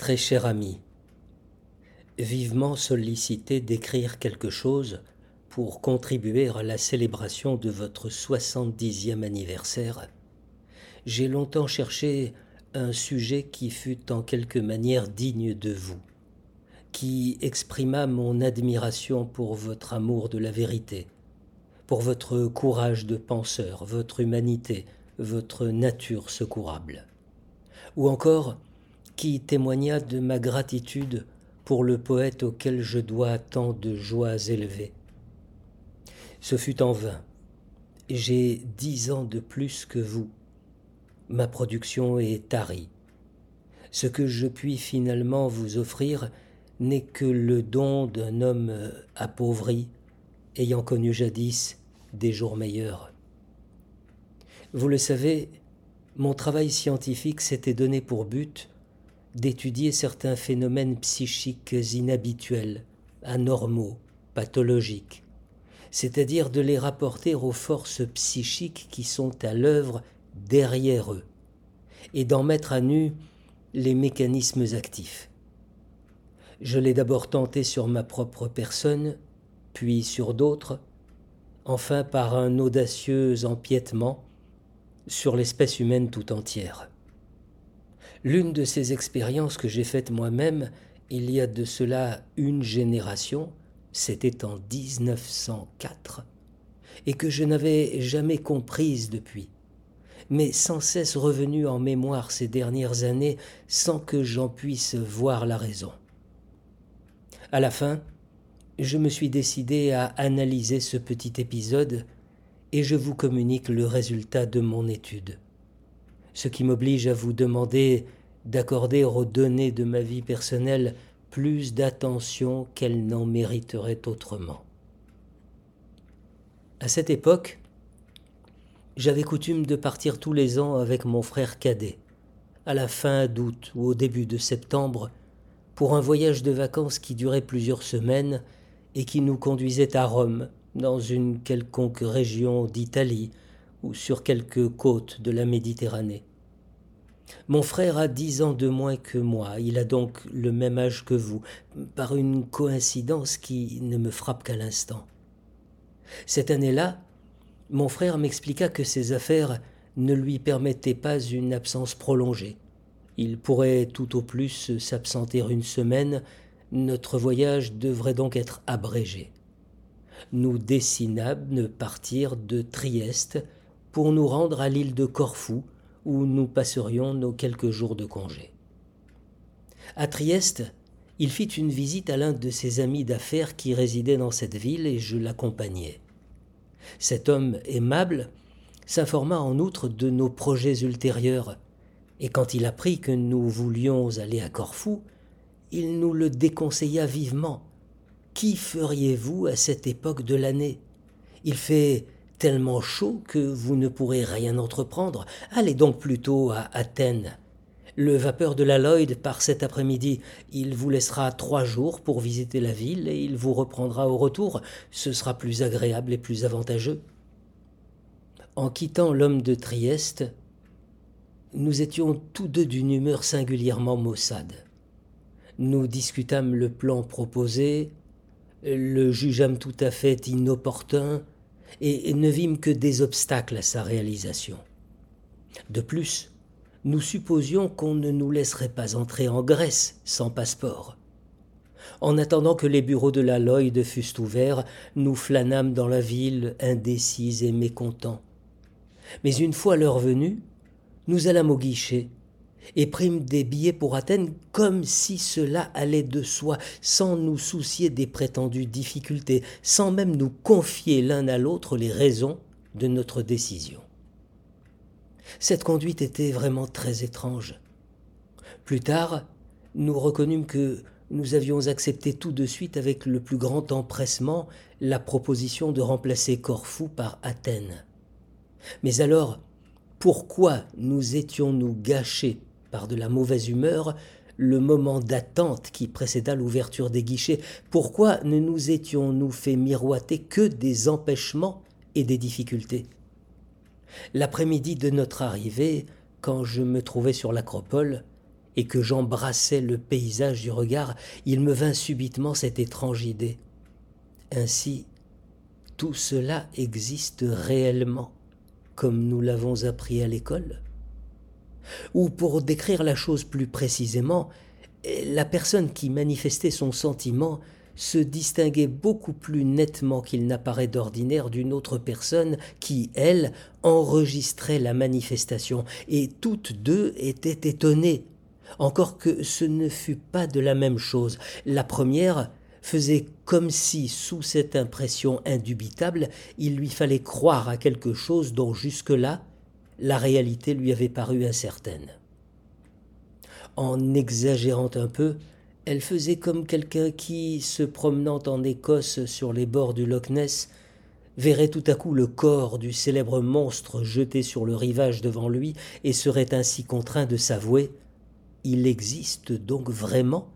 Très cher ami, vivement sollicité d'écrire quelque chose pour contribuer à la célébration de votre 70e anniversaire, j'ai longtemps cherché un sujet qui fût en quelque manière digne de vous, qui exprimât mon admiration pour votre amour de la vérité, pour votre courage de penseur, votre humanité, votre nature secourable, ou encore qui témoignât de ma gratitude pour le poète auquel je dois tant de joies élevées. Ce fut en vain. J'ai dix ans de plus que vous. Ma production est tarie. Ce que je puis finalement vous offrir n'est que le don d'un homme appauvri, ayant connu jadis des jours meilleurs. Vous le savez, mon travail scientifique s'était donné pour but d'étudier certains phénomènes psychiques inhabituels, anormaux, pathologiques, c'est-à-dire de les rapporter aux forces psychiques qui sont à l'œuvre derrière eux, et d'en mettre à nu les mécanismes actifs. Je l'ai d'abord tenté sur ma propre personne, puis sur d'autres, enfin par un audacieux empiètement sur l'espèce humaine tout entière. L'une de ces expériences que j'ai faites moi-même il y a de cela une génération, c'était en 1904, et que je n'avais jamais comprise depuis, mais sans cesse revenue en mémoire ces dernières années sans que j'en puisse voir la raison. À la fin, je me suis décidé à analyser ce petit épisode et je vous communique le résultat de mon étude ce qui m'oblige à vous demander d'accorder aux données de ma vie personnelle plus d'attention qu'elles n'en mériteraient autrement. À cette époque, j'avais coutume de partir tous les ans avec mon frère cadet, à la fin d'août ou au début de septembre, pour un voyage de vacances qui durait plusieurs semaines et qui nous conduisait à Rome, dans une quelconque région d'Italie ou sur quelque côte de la Méditerranée. Mon frère a dix ans de moins que moi, il a donc le même âge que vous, par une coïncidence qui ne me frappe qu'à l'instant. Cette année-là, mon frère m'expliqua que ses affaires ne lui permettaient pas une absence prolongée. Il pourrait tout au plus s'absenter une semaine, notre voyage devrait donc être abrégé. Nous dessinâmes de partir de Trieste pour nous rendre à l'île de Corfou, où nous passerions nos quelques jours de congé. À Trieste, il fit une visite à l'un de ses amis d'affaires qui résidait dans cette ville et je l'accompagnai. Cet homme aimable s'informa en outre de nos projets ultérieurs, et quand il apprit que nous voulions aller à Corfou, il nous le déconseilla vivement. Qui feriez-vous à cette époque de l'année? Il fait tellement chaud que vous ne pourrez rien entreprendre. Allez donc plutôt à Athènes. Le vapeur de la Lloyd part cet après-midi. Il vous laissera trois jours pour visiter la ville et il vous reprendra au retour. Ce sera plus agréable et plus avantageux. En quittant l'homme de Trieste, nous étions tous deux d'une humeur singulièrement maussade. Nous discutâmes le plan proposé, le jugeâmes tout à fait inopportun, et ne vîmes que des obstacles à sa réalisation. De plus, nous supposions qu'on ne nous laisserait pas entrer en Grèce sans passeport. En attendant que les bureaux de la Lloyd fussent ouverts, nous flânâmes dans la ville, indécis et mécontents. Mais une fois l'heure venue, nous allâmes au guichet et prîmes des billets pour Athènes comme si cela allait de soi, sans nous soucier des prétendues difficultés, sans même nous confier l'un à l'autre les raisons de notre décision. Cette conduite était vraiment très étrange. Plus tard, nous reconnûmes que nous avions accepté tout de suite avec le plus grand empressement la proposition de remplacer Corfou par Athènes. Mais alors, pourquoi nous étions-nous gâchés par de la mauvaise humeur, le moment d'attente qui précéda l'ouverture des guichets. Pourquoi ne nous étions-nous fait miroiter que des empêchements et des difficultés? L'après-midi de notre arrivée, quand je me trouvais sur l'acropole, et que j'embrassais le paysage du regard, il me vint subitement cette étrange idée. Ainsi, tout cela existe réellement, comme nous l'avons appris à l'école? Ou pour décrire la chose plus précisément, la personne qui manifestait son sentiment se distinguait beaucoup plus nettement qu'il n'apparaît d'ordinaire d'une autre personne qui, elle, enregistrait la manifestation, et toutes deux étaient étonnées, encore que ce ne fût pas de la même chose. La première faisait comme si, sous cette impression indubitable, il lui fallait croire à quelque chose dont jusque-là la réalité lui avait paru incertaine. En exagérant un peu, elle faisait comme quelqu'un qui, se promenant en Écosse sur les bords du Loch Ness, verrait tout à coup le corps du célèbre monstre jeté sur le rivage devant lui et serait ainsi contraint de s'avouer Il existe donc vraiment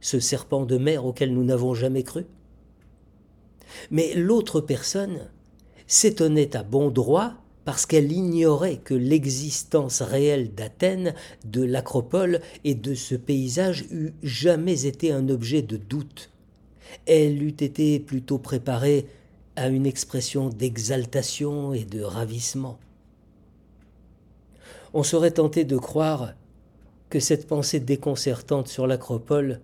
ce serpent de mer auquel nous n'avons jamais cru? Mais l'autre personne s'étonnait à bon droit parce qu'elle ignorait que l'existence réelle d'Athènes, de l'acropole et de ce paysage eût jamais été un objet de doute. Elle eût été plutôt préparée à une expression d'exaltation et de ravissement. On serait tenté de croire que cette pensée déconcertante sur l'acropole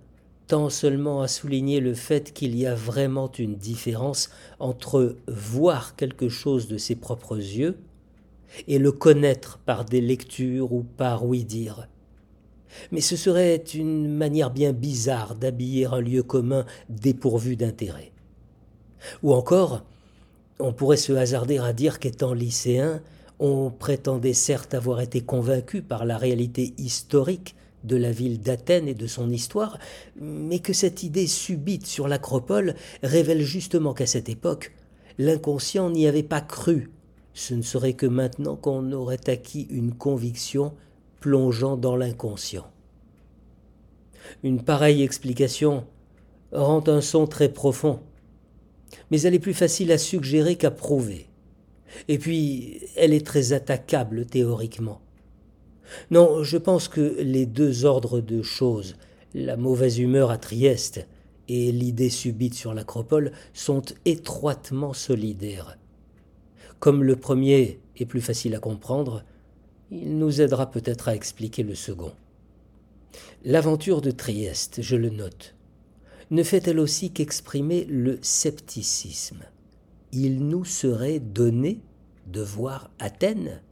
tend seulement à souligner le fait qu'il y a vraiment une différence entre voir quelque chose de ses propres yeux et le connaître par des lectures ou par ouï-dire. Mais ce serait une manière bien bizarre d'habiller un lieu commun dépourvu d'intérêt. Ou encore, on pourrait se hasarder à dire qu'étant lycéen, on prétendait certes avoir été convaincu par la réalité historique de la ville d'Athènes et de son histoire, mais que cette idée subite sur l'acropole révèle justement qu'à cette époque, l'inconscient n'y avait pas cru ce ne serait que maintenant qu'on aurait acquis une conviction plongeant dans l'inconscient. Une pareille explication rend un son très profond, mais elle est plus facile à suggérer qu'à prouver. Et puis, elle est très attaquable théoriquement. Non, je pense que les deux ordres de choses, la mauvaise humeur à Trieste et l'idée subite sur l'acropole, sont étroitement solidaires. Comme le premier est plus facile à comprendre, il nous aidera peut-être à expliquer le second. L'aventure de Trieste, je le note, ne fait-elle aussi qu'exprimer le scepticisme Il nous serait donné de voir Athènes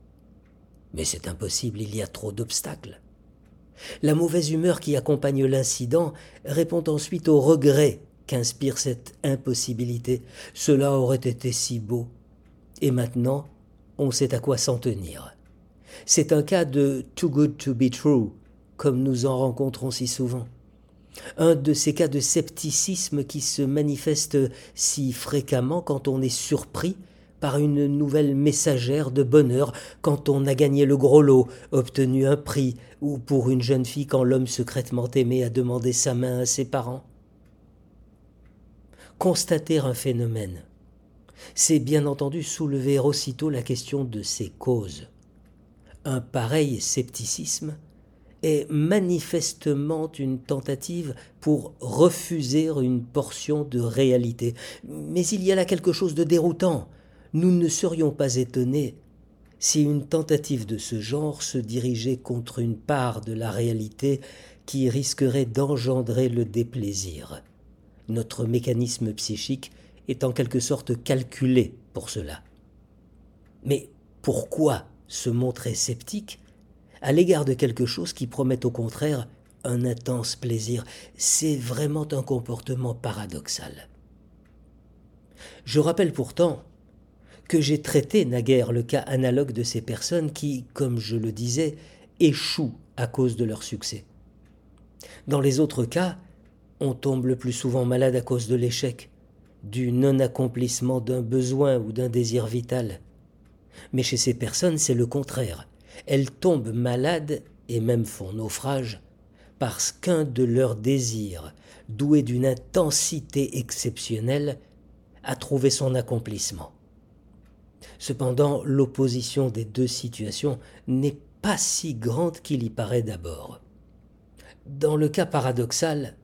Mais c'est impossible, il y a trop d'obstacles. La mauvaise humeur qui accompagne l'incident répond ensuite au regret qu'inspire cette impossibilité. Cela aurait été si beau, et maintenant, on sait à quoi s'en tenir. C'est un cas de too good to be true, comme nous en rencontrons si souvent. Un de ces cas de scepticisme qui se manifestent si fréquemment quand on est surpris par une nouvelle messagère de bonheur, quand on a gagné le gros lot, obtenu un prix, ou pour une jeune fille quand l'homme secrètement aimé a demandé sa main à ses parents. Constater un phénomène, c'est bien entendu soulever aussitôt la question de ses causes. Un pareil scepticisme est manifestement une tentative pour refuser une portion de réalité. Mais il y a là quelque chose de déroutant. Nous ne serions pas étonnés si une tentative de ce genre se dirigeait contre une part de la réalité qui risquerait d'engendrer le déplaisir. Notre mécanisme psychique est en quelque sorte calculé pour cela. Mais pourquoi se montrer sceptique à l'égard de quelque chose qui promet au contraire un intense plaisir? C'est vraiment un comportement paradoxal. Je rappelle pourtant que j'ai traité naguère le cas analogue de ces personnes qui, comme je le disais, échouent à cause de leur succès. Dans les autres cas, on tombe le plus souvent malade à cause de l'échec, du non-accomplissement d'un besoin ou d'un désir vital. Mais chez ces personnes, c'est le contraire. Elles tombent malades et même font naufrage parce qu'un de leurs désirs, doué d'une intensité exceptionnelle, a trouvé son accomplissement. Cependant, l'opposition des deux situations n'est pas si grande qu'il y paraît d'abord. Dans le cas paradoxal,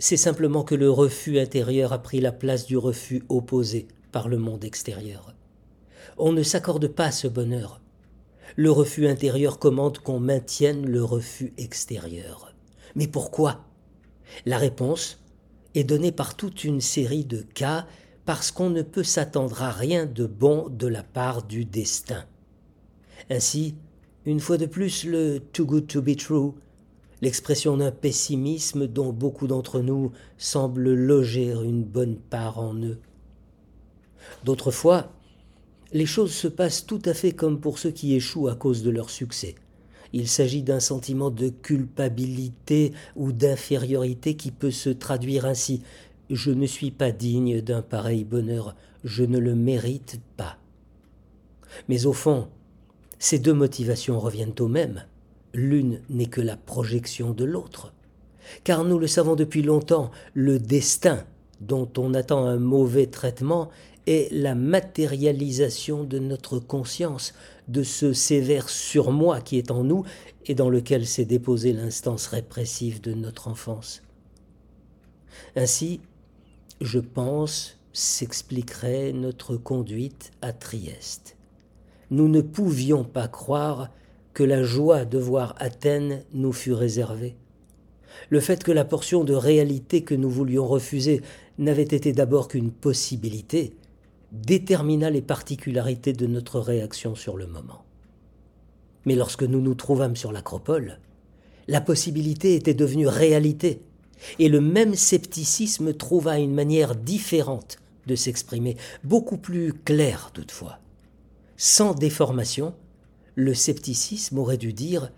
c'est simplement que le refus intérieur a pris la place du refus opposé par le monde extérieur. On ne s'accorde pas ce bonheur. Le refus intérieur commande qu'on maintienne le refus extérieur. Mais pourquoi? La réponse est donnée par toute une série de cas parce qu'on ne peut s'attendre à rien de bon de la part du destin. Ainsi, une fois de plus, le too good to be true, l'expression d'un pessimisme dont beaucoup d'entre nous semblent loger une bonne part en eux. D'autres fois, les choses se passent tout à fait comme pour ceux qui échouent à cause de leur succès. Il s'agit d'un sentiment de culpabilité ou d'infériorité qui peut se traduire ainsi. Je ne suis pas digne d'un pareil bonheur, je ne le mérite pas. Mais au fond, ces deux motivations reviennent au même. L'une n'est que la projection de l'autre. Car nous le savons depuis longtemps, le destin, dont on attend un mauvais traitement, est la matérialisation de notre conscience, de ce sévère surmoi qui est en nous et dans lequel s'est déposée l'instance répressive de notre enfance. Ainsi, je pense, s'expliquerait notre conduite à Trieste nous ne pouvions pas croire que la joie de voir Athènes nous fût réservée. Le fait que la portion de réalité que nous voulions refuser n'avait été d'abord qu'une possibilité détermina les particularités de notre réaction sur le moment. Mais lorsque nous nous trouvâmes sur l'acropole, la possibilité était devenue réalité, et le même scepticisme trouva une manière différente de s'exprimer, beaucoup plus claire toutefois. Sans déformation, le scepticisme aurait dû dire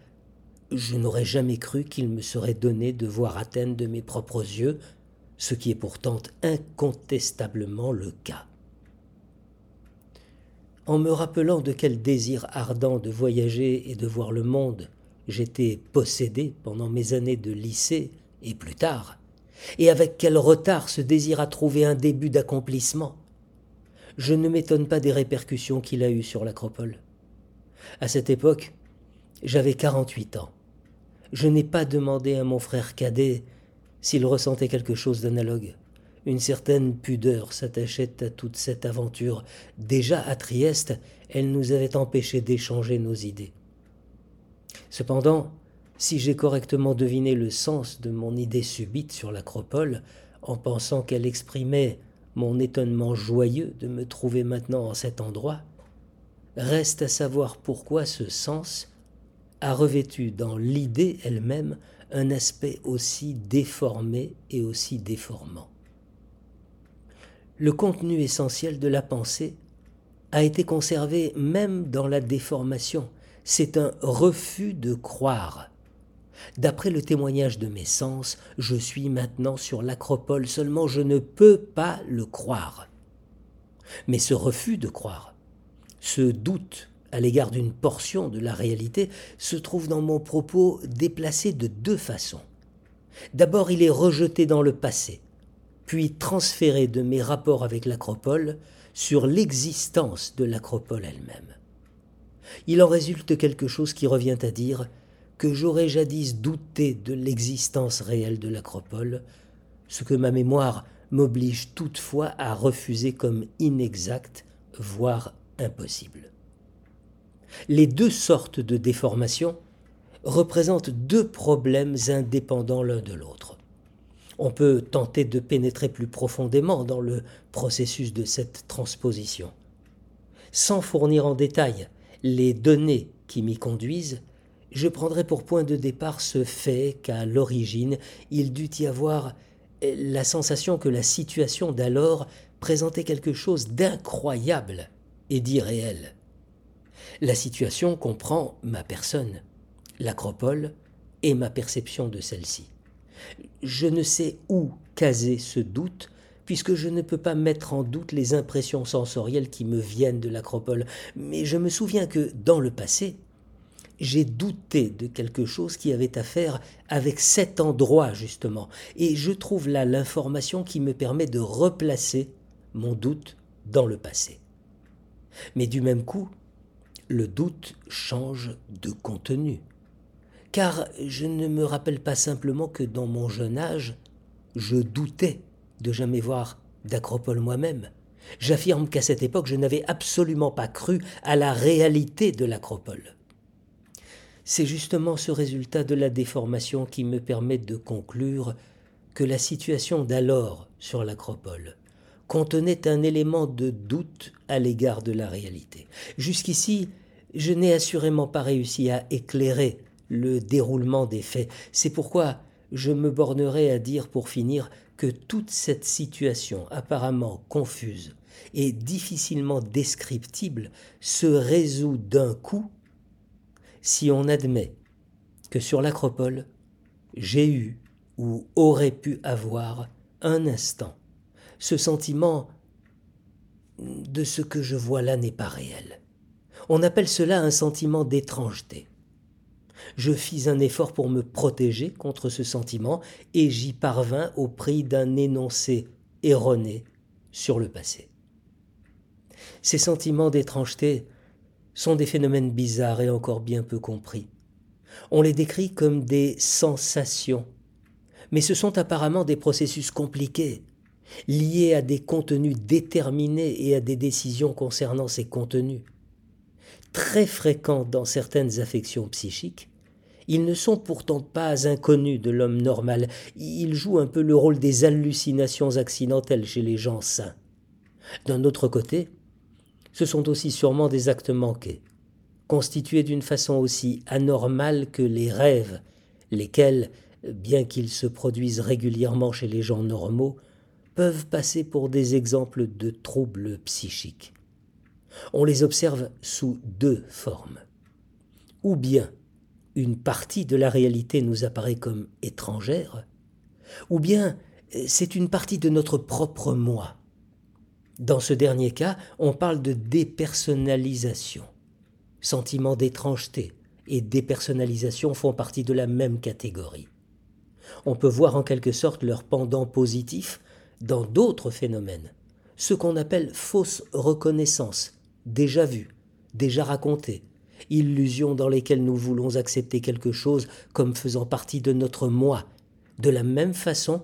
Je n'aurais jamais cru qu'il me serait donné de voir Athènes de mes propres yeux, ce qui est pourtant incontestablement le cas. En me rappelant de quel désir ardent de voyager et de voir le monde j'étais possédé pendant mes années de lycée et plus tard, et avec quel retard ce désir a trouvé un début d'accomplissement, je ne m'étonne pas des répercussions qu'il a eues sur l'acropole. À cette époque, j'avais 48 ans. Je n'ai pas demandé à mon frère cadet s'il ressentait quelque chose d'analogue. Une certaine pudeur s'attachait à toute cette aventure. Déjà à Trieste, elle nous avait empêché d'échanger nos idées. Cependant, si j'ai correctement deviné le sens de mon idée subite sur l'acropole, en pensant qu'elle exprimait mon étonnement joyeux de me trouver maintenant en cet endroit, reste à savoir pourquoi ce sens a revêtu dans l'idée elle-même un aspect aussi déformé et aussi déformant. Le contenu essentiel de la pensée a été conservé même dans la déformation. C'est un refus de croire D'après le témoignage de mes sens, je suis maintenant sur l'acropole, seulement je ne peux pas le croire. Mais ce refus de croire, ce doute à l'égard d'une portion de la réalité, se trouve dans mon propos déplacé de deux façons. D'abord, il est rejeté dans le passé, puis transféré de mes rapports avec l'acropole sur l'existence de l'acropole elle-même. Il en résulte quelque chose qui revient à dire que j'aurais jadis douté de l'existence réelle de l'acropole, ce que ma mémoire m'oblige toutefois à refuser comme inexact, voire impossible. Les deux sortes de déformations représentent deux problèmes indépendants l'un de l'autre. On peut tenter de pénétrer plus profondément dans le processus de cette transposition. Sans fournir en détail les données qui m'y conduisent, je prendrai pour point de départ ce fait qu'à l'origine il dut y avoir la sensation que la situation d'alors présentait quelque chose d'incroyable et d'irréel. La situation comprend ma personne, l'acropole et ma perception de celle-ci. Je ne sais où caser ce doute, puisque je ne peux pas mettre en doute les impressions sensorielles qui me viennent de l'acropole, mais je me souviens que, dans le passé, j'ai douté de quelque chose qui avait à faire avec cet endroit justement, et je trouve là l'information qui me permet de replacer mon doute dans le passé. Mais du même coup, le doute change de contenu, car je ne me rappelle pas simplement que dans mon jeune âge, je doutais de jamais voir d'Acropole moi-même. J'affirme qu'à cette époque, je n'avais absolument pas cru à la réalité de l'Acropole. C'est justement ce résultat de la déformation qui me permet de conclure que la situation d'alors sur l'Acropole contenait un élément de doute à l'égard de la réalité. Jusqu'ici, je n'ai assurément pas réussi à éclairer le déroulement des faits. C'est pourquoi je me bornerai à dire pour finir que toute cette situation apparemment confuse et difficilement descriptible se résout d'un coup si on admet que sur l'acropole, j'ai eu ou aurait pu avoir un instant ce sentiment de ce que je vois là n'est pas réel. On appelle cela un sentiment d'étrangeté. Je fis un effort pour me protéger contre ce sentiment et j'y parvins au prix d'un énoncé erroné sur le passé. Ces sentiments d'étrangeté sont des phénomènes bizarres et encore bien peu compris. On les décrit comme des sensations, mais ce sont apparemment des processus compliqués, liés à des contenus déterminés et à des décisions concernant ces contenus. Très fréquents dans certaines affections psychiques, ils ne sont pourtant pas inconnus de l'homme normal, ils jouent un peu le rôle des hallucinations accidentelles chez les gens sains. D'un autre côté, ce sont aussi sûrement des actes manqués, constitués d'une façon aussi anormale que les rêves, lesquels, bien qu'ils se produisent régulièrement chez les gens normaux, peuvent passer pour des exemples de troubles psychiques. On les observe sous deux formes. Ou bien une partie de la réalité nous apparaît comme étrangère, ou bien c'est une partie de notre propre moi. Dans ce dernier cas, on parle de dépersonnalisation. Sentiment d'étrangeté et dépersonnalisation font partie de la même catégorie. On peut voir en quelque sorte leur pendant positif dans d'autres phénomènes, ce qu'on appelle fausse reconnaissance, déjà vu, déjà raconté, illusions dans lesquelles nous voulons accepter quelque chose comme faisant partie de notre moi, de la même façon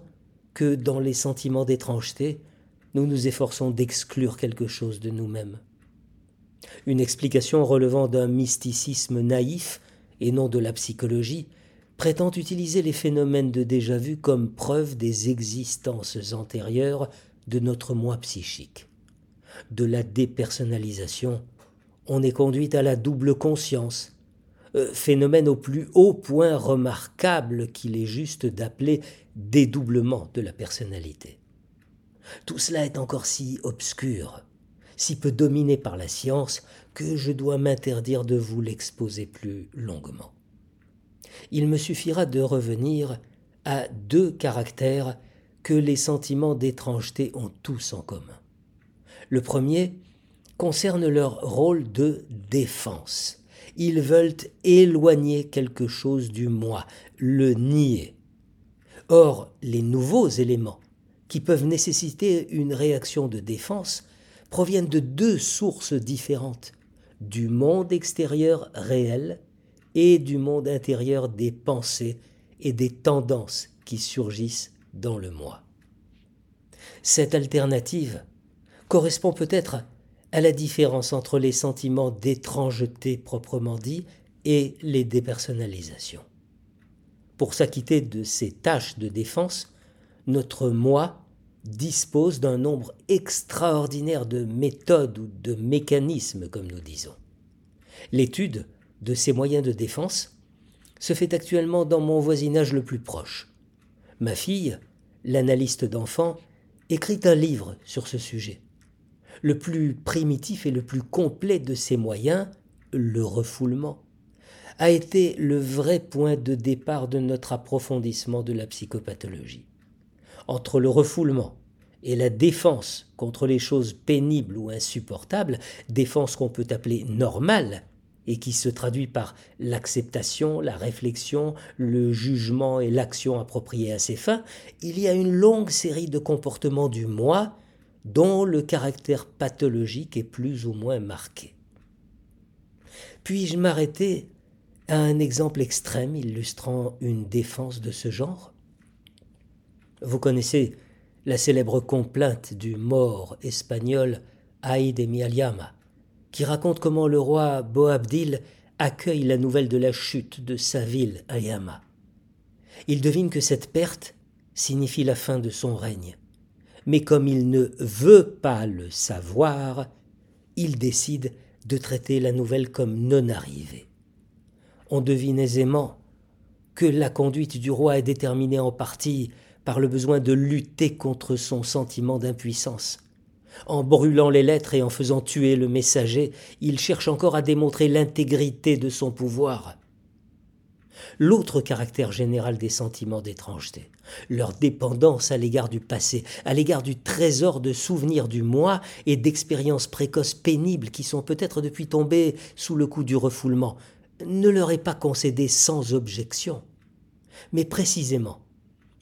que dans les sentiments d'étrangeté, nous nous efforçons d'exclure quelque chose de nous-mêmes. Une explication relevant d'un mysticisme naïf et non de la psychologie prétend utiliser les phénomènes de déjà-vu comme preuve des existences antérieures de notre moi psychique. De la dépersonnalisation, on est conduit à la double conscience, euh, phénomène au plus haut point remarquable qu'il est juste d'appeler dédoublement de la personnalité. Tout cela est encore si obscur, si peu dominé par la science, que je dois m'interdire de vous l'exposer plus longuement. Il me suffira de revenir à deux caractères que les sentiments d'étrangeté ont tous en commun. Le premier concerne leur rôle de défense. Ils veulent éloigner quelque chose du moi, le nier. Or, les nouveaux éléments qui peuvent nécessiter une réaction de défense proviennent de deux sources différentes, du monde extérieur réel et du monde intérieur des pensées et des tendances qui surgissent dans le moi. Cette alternative correspond peut-être à la différence entre les sentiments d'étrangeté proprement dit et les dépersonnalisations. Pour s'acquitter de ces tâches de défense, notre moi dispose d'un nombre extraordinaire de méthodes ou de mécanismes, comme nous disons. L'étude de ces moyens de défense se fait actuellement dans mon voisinage le plus proche. Ma fille, l'analyste d'enfants, écrit un livre sur ce sujet. Le plus primitif et le plus complet de ces moyens, le refoulement, a été le vrai point de départ de notre approfondissement de la psychopathologie entre le refoulement et la défense contre les choses pénibles ou insupportables, défense qu'on peut appeler normale, et qui se traduit par l'acceptation, la réflexion, le jugement et l'action appropriée à ses fins, il y a une longue série de comportements du moi dont le caractère pathologique est plus ou moins marqué. Puis-je m'arrêter Un exemple extrême illustrant une défense de ce genre? Vous connaissez la célèbre complainte du mort espagnol Aïd Emialiama, qui raconte comment le roi Boabdil accueille la nouvelle de la chute de sa ville, Ayama. Il devine que cette perte signifie la fin de son règne. Mais comme il ne veut pas le savoir, il décide de traiter la nouvelle comme non arrivée. On devine aisément que la conduite du roi est déterminée en partie par le besoin de lutter contre son sentiment d'impuissance. En brûlant les lettres et en faisant tuer le messager, il cherche encore à démontrer l'intégrité de son pouvoir. L'autre caractère général des sentiments d'étrangeté, leur dépendance à l'égard du passé, à l'égard du trésor de souvenirs du moi et d'expériences précoces pénibles qui sont peut-être depuis tombées sous le coup du refoulement, ne leur est pas concédé sans objection. Mais précisément,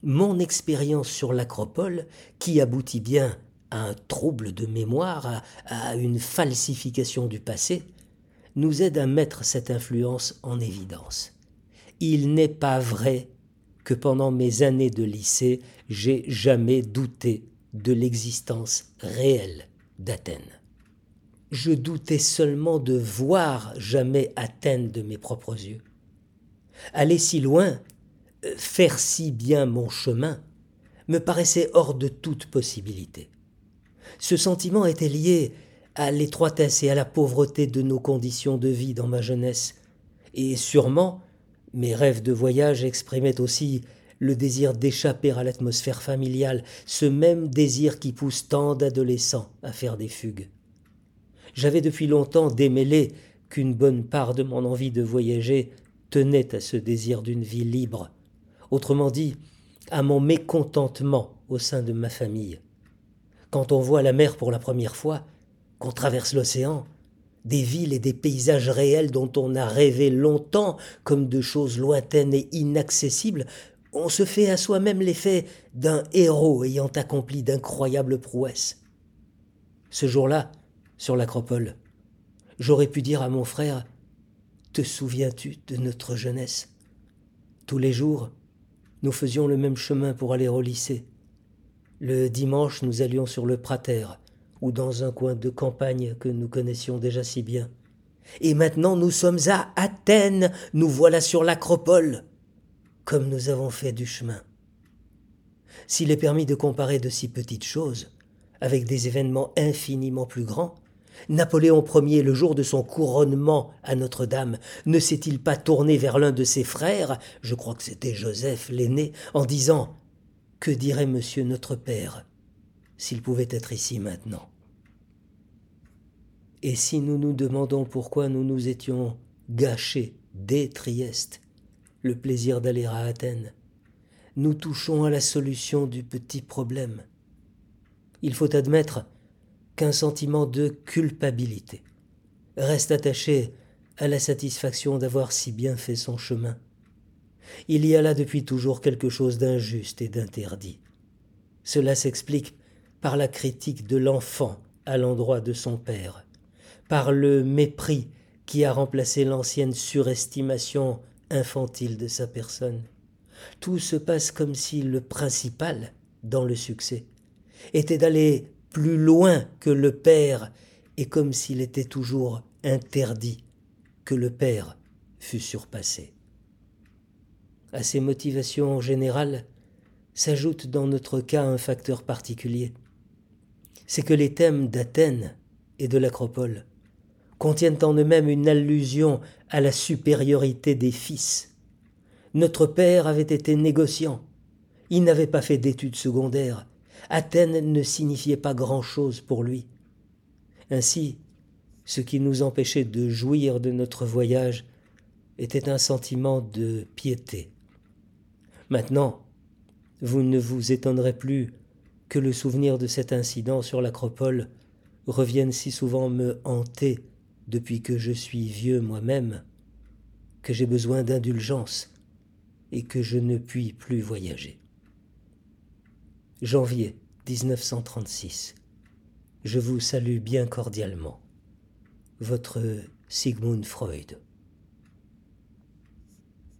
mon expérience sur l'acropole, qui aboutit bien un trouble de mémoire, à, une falsification du passé, nous aide à mettre cette influence en évidence. Il n'est pas vrai que pendant mes années de lycée, j'ai jamais douté de l'existence réelle d'Athènes. Je doutais seulement de voir jamais Athènes de mes propres yeux. Aller si loin, euh, faire si bien mon chemin, me paraissait hors de toute possibilité. Ce sentiment était lié à l'étroitesse et à la pauvreté de nos conditions de vie dans ma jeunesse, et sûrement mes rêves de voyage exprimaient aussi le désir d'échapper à l'atmosphère familiale, ce même désir qui pousse tant d'adolescents à faire des fugues. J'avais depuis longtemps démêlé qu'une bonne part de mon envie de voyager tenait à ce désir d'une vie libre, autrement dit, à mon mécontentement au sein de ma famille. Quand on voit la mer pour la première fois, qu'on traverse l'océan, des villes et des paysages réels dont on a rêvé longtemps comme de choses lointaines et inaccessibles, on se fait à soi-même l'effet d'un héros ayant accompli d'incroyables prouesses. Ce jour-là, sur l'acropole, j'aurais pu dire à mon frère Te souviens-tu de notre jeunesse? Tous les jours, nous faisions le même chemin pour aller au lycée. Le dimanche, nous allions sur le Prater, ou dans un coin de campagne que nous connaissions déjà si bien. Et maintenant nous sommes à Athènes, nous voilà sur l'acropole, comme nous avons fait du chemin. S'il est permis de comparer de si petites choses, avec des événements infiniment plus grands, Napoléon Ier, le jour de son couronnement à Notre-Dame, ne s'est-il pas tourné vers l'un de ses frères, je crois que c'était Joseph l'aîné, en disant que dirait monsieur notre Père s'il pouvait être ici maintenant? Et si nous nous demandons pourquoi nous nous étions gâchés dès Trieste le plaisir d'aller à Athènes, nous touchons à la solution du petit problème. Il faut admettre qu'un sentiment de culpabilité reste attaché à la satisfaction d'avoir si bien fait son chemin il y a là depuis toujours quelque chose d'injuste et d'interdit. Cela s'explique par la critique de l'enfant à l'endroit de son père, par le mépris qui a remplacé l'ancienne surestimation infantile de sa personne. Tout se passe comme si le principal, dans le succès, était d'aller plus loin que le père et comme s'il était toujours interdit que le père fût surpassé. À ces motivations générales s'ajoute dans notre cas un facteur particulier. C'est que les thèmes d'Athènes et de l'Acropole contiennent en eux-mêmes une allusion à la supériorité des fils. Notre père avait été négociant. Il n'avait pas fait d'études secondaires. Athènes ne signifiait pas grand-chose pour lui. Ainsi, ce qui nous empêchait de jouir de notre voyage était un sentiment de piété. Maintenant, vous ne vous étonnerez plus que le souvenir de cet incident sur l'acropole revienne si souvent me hanter depuis que je suis vieux moi-même, que j'ai besoin d'indulgence et que je ne puis plus voyager. Janvier 1936. Je vous salue bien cordialement. Votre Sigmund Freud.